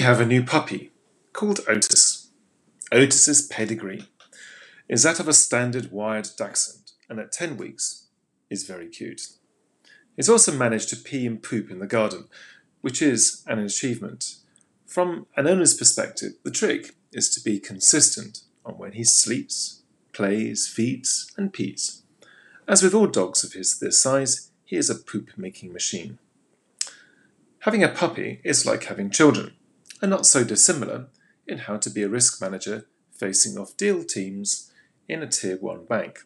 We have a new puppy called Otis. Otis's pedigree is that of a standard wired dachshund and at 10 weeks is very cute. He's also managed to pee and poop in the garden, which is an achievement. From an owner's perspective, the trick is to be consistent on when he sleeps, plays, feeds, and pees. As with all dogs of his this size, he is a poop making machine. Having a puppy is like having children are not so dissimilar in how to be a risk manager facing off deal teams in a tier 1 bank.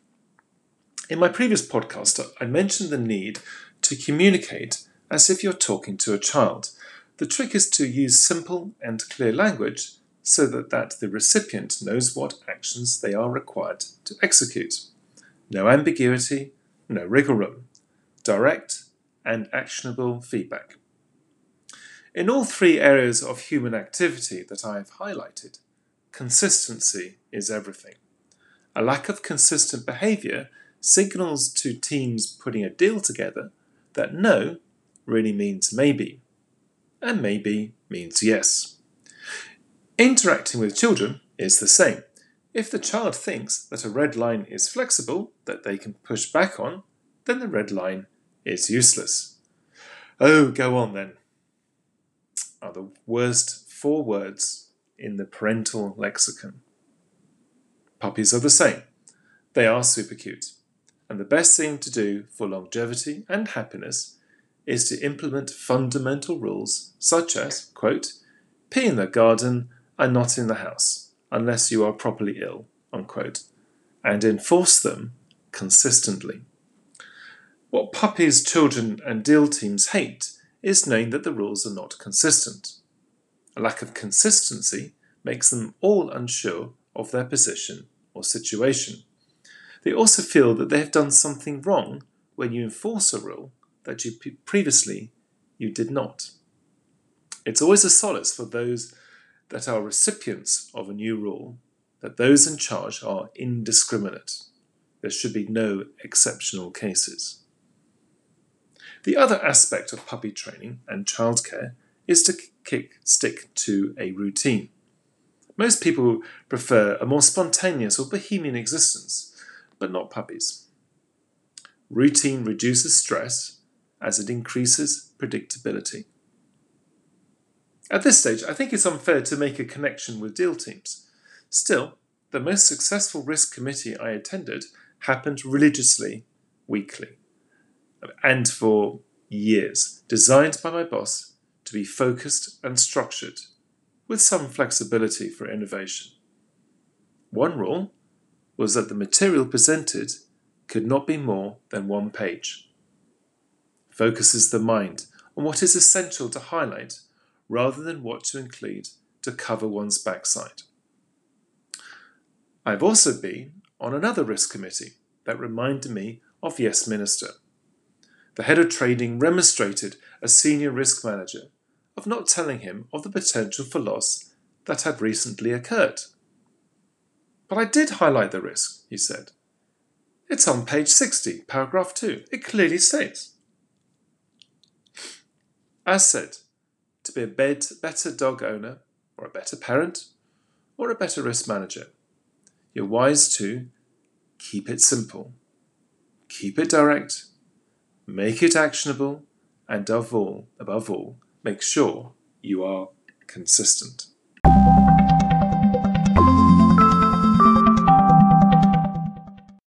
In my previous podcast, I mentioned the need to communicate as if you're talking to a child. The trick is to use simple and clear language so that, that the recipient knows what actions they are required to execute. No ambiguity, no wriggle room. Direct and actionable feedback. In all three areas of human activity that I have highlighted, consistency is everything. A lack of consistent behaviour signals to teams putting a deal together that no really means maybe, and maybe means yes. Interacting with children is the same. If the child thinks that a red line is flexible, that they can push back on, then the red line is useless. Oh, go on then are the worst four words in the parental lexicon. Puppies are the same. They are super cute. And the best thing to do for longevity and happiness is to implement fundamental rules such as, quote, pee in the garden and not in the house unless you are properly ill, unquote, and enforce them consistently. What puppies, children, and deal teams hate is knowing that the rules are not consistent. A lack of consistency makes them all unsure of their position or situation. They also feel that they have done something wrong when you enforce a rule that you previously you did not. It's always a solace for those that are recipients of a new rule that those in charge are indiscriminate. There should be no exceptional cases. The other aspect of puppy training and childcare is to kick, stick to a routine. Most people prefer a more spontaneous or bohemian existence, but not puppies. Routine reduces stress as it increases predictability. At this stage, I think it's unfair to make a connection with deal teams. Still, the most successful risk committee I attended happened religiously weekly and for years, designed by my boss to be focused and structured, with some flexibility for innovation. One rule was that the material presented could not be more than one page. Focuses the mind on what is essential to highlight rather than what to include to cover one's backside. I've also been on another risk committee that reminded me of Yes Minister the head of trading remonstrated a senior risk manager of not telling him of the potential for loss that had recently occurred. But I did highlight the risk, he said. It's on page 60, paragraph 2. It clearly states. As said, to be a bed, better dog owner, or a better parent, or a better risk manager, you're wise to keep it simple, keep it direct, make it actionable, and above all, above all, make sure you are consistent.